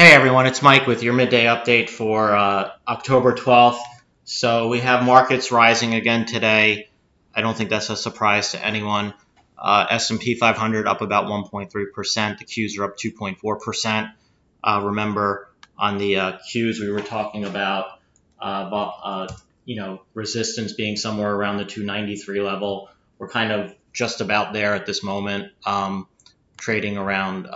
Hey everyone, it's Mike with your midday update for uh, October 12th. So we have markets rising again today. I don't think that's a surprise to anyone. Uh, S&P 500 up about 1.3%. The Qs are up 2.4%. Uh, remember, on the uh, Qs we were talking about, uh, uh, you know, resistance being somewhere around the 293 level. We're kind of just about there at this moment, um, trading around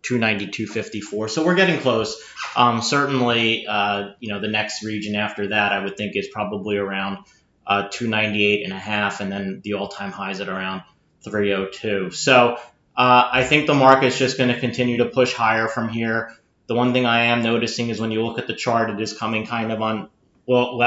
uh, 292.54. So we're getting close. Um, certainly, uh, you know, the next region after that, I would think is probably around uh, 298 and a half, and then the all-time highs at around 302. So uh, I think the market's just going to continue to push higher from here. The one thing I am noticing is when you look at the chart, it is coming kind of on. Well,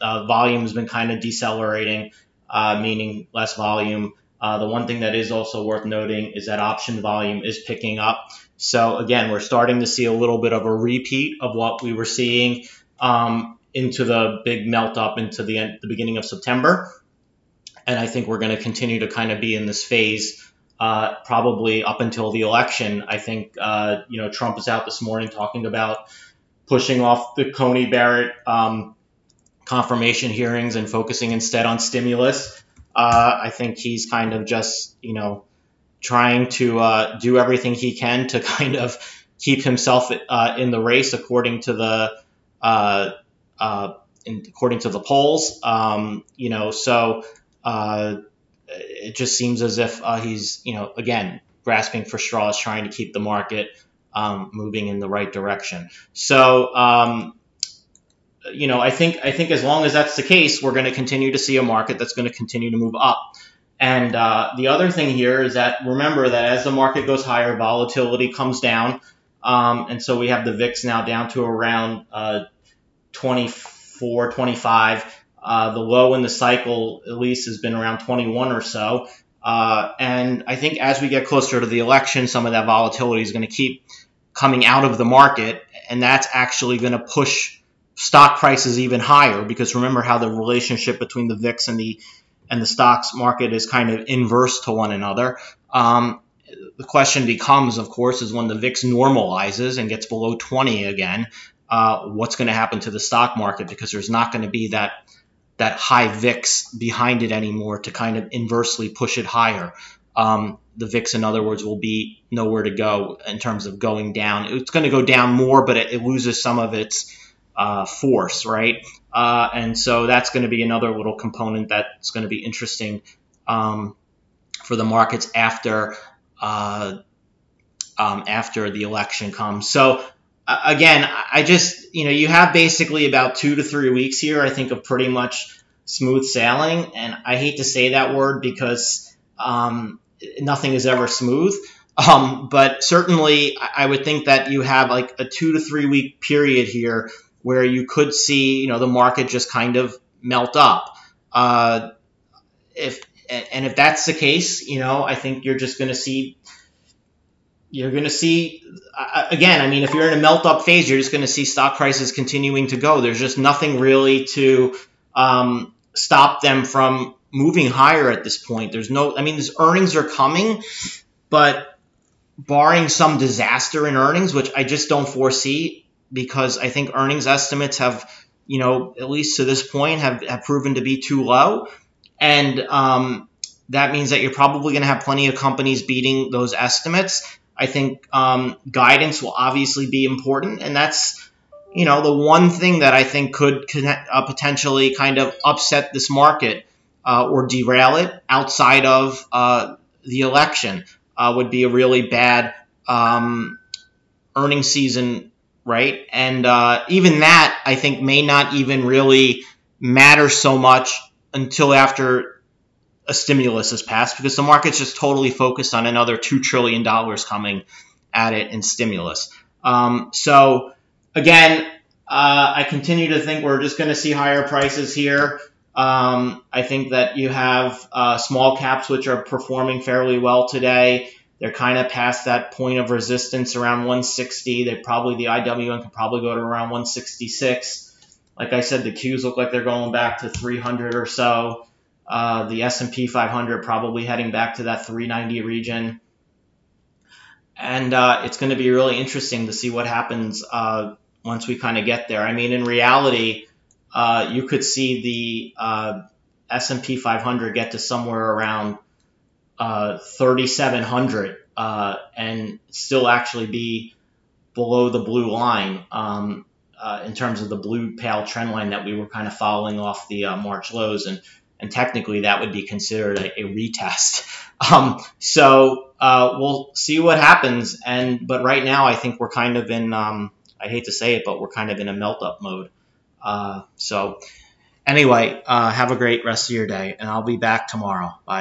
uh, volume has been kind of decelerating, uh, meaning less volume. Uh, the one thing that is also worth noting is that option volume is picking up. So again, we're starting to see a little bit of a repeat of what we were seeing um, into the big melt up into the end, the beginning of September. And I think we're going to continue to kind of be in this phase uh, probably up until the election. I think uh, you know Trump is out this morning talking about pushing off the Coney Barrett um, confirmation hearings and focusing instead on stimulus. Uh, I think he's kind of just, you know, trying to uh, do everything he can to kind of keep himself uh, in the race according to the uh, uh, in, according to the polls. Um, you know, so uh, it just seems as if he's, you know, again grasping for straws, trying to keep the market um, moving in the right direction. So. Um, you know, I think I think as long as that's the case, we're going to continue to see a market that's going to continue to move up. And uh, the other thing here is that remember that as the market goes higher, volatility comes down, um, and so we have the VIX now down to around uh, 24, 25. Uh, the low in the cycle, at least, has been around 21 or so. Uh, and I think as we get closer to the election, some of that volatility is going to keep coming out of the market, and that's actually going to push stock prices even higher because remember how the relationship between the VIX and the and the stocks market is kind of inverse to one another. Um, the question becomes, of course, is when the VIX normalizes and gets below 20 again, uh, what's going to happen to the stock market because there's not going to be that that high VIX behind it anymore to kind of inversely push it higher. Um, the VIX, in other words, will be nowhere to go in terms of going down. It's going to go down more, but it, it loses some of its uh, force, right? Uh, and so that's going to be another little component that's going to be interesting um, for the markets after uh, um, after the election comes. So again, I just you know you have basically about two to three weeks here, I think, of pretty much smooth sailing. And I hate to say that word because um, nothing is ever smooth. Um, but certainly, I would think that you have like a two to three week period here where you could see, you know, the market just kind of melt up. Uh, if and if that's the case, you know, I think you're just going to see you're going to see again. I mean, if you're in a melt up phase, you're just going to see stock prices continuing to go. There's just nothing really to um, stop them from moving higher at this point. There's no, I mean, these earnings are coming, but barring some disaster in earnings, which I just don't foresee, because I think earnings estimates have, you know, at least to this point, have, have proven to be too low. And um, that means that you're probably going to have plenty of companies beating those estimates. I think um, guidance will obviously be important, and that's you know the one thing that I think could connect, uh, potentially kind of upset this market uh, or derail it outside of uh, the election uh, would be a really bad um, earning season right? And uh, even that, I think, may not even really matter so much until after a stimulus is passed because the market's just totally focused on another $2 trillion coming at it in stimulus. Um, so, again, uh, I continue to think we're just going to see higher prices here. Um, I think that you have uh, small caps which are performing fairly well today. They're kind of past that point of resistance around 160. They probably the IWM can probably go to around 166. Like I said, the Qs look like they're going back to 300 or so. Uh, the S&P 500 probably heading back to that 390 region. and uh, it's going to be really interesting to see what happens uh, once we kind of get there. I mean, in reality, uh, you could see the uh, S&P 500 get to somewhere around uh, 3,700 uh, and still actually be below the blue line um, in terms of the blue pale trend line that we were kind of following off the March lows and and technically that would be considered a, a retest. Um, so uh, we'll see what happens. And but right now, I think we're kind of in. Um, I hate to say it, but we're kind of in a melt up mode. Uh, so anyway, uh, have a great rest of your day, and I'll be back tomorrow. Bye.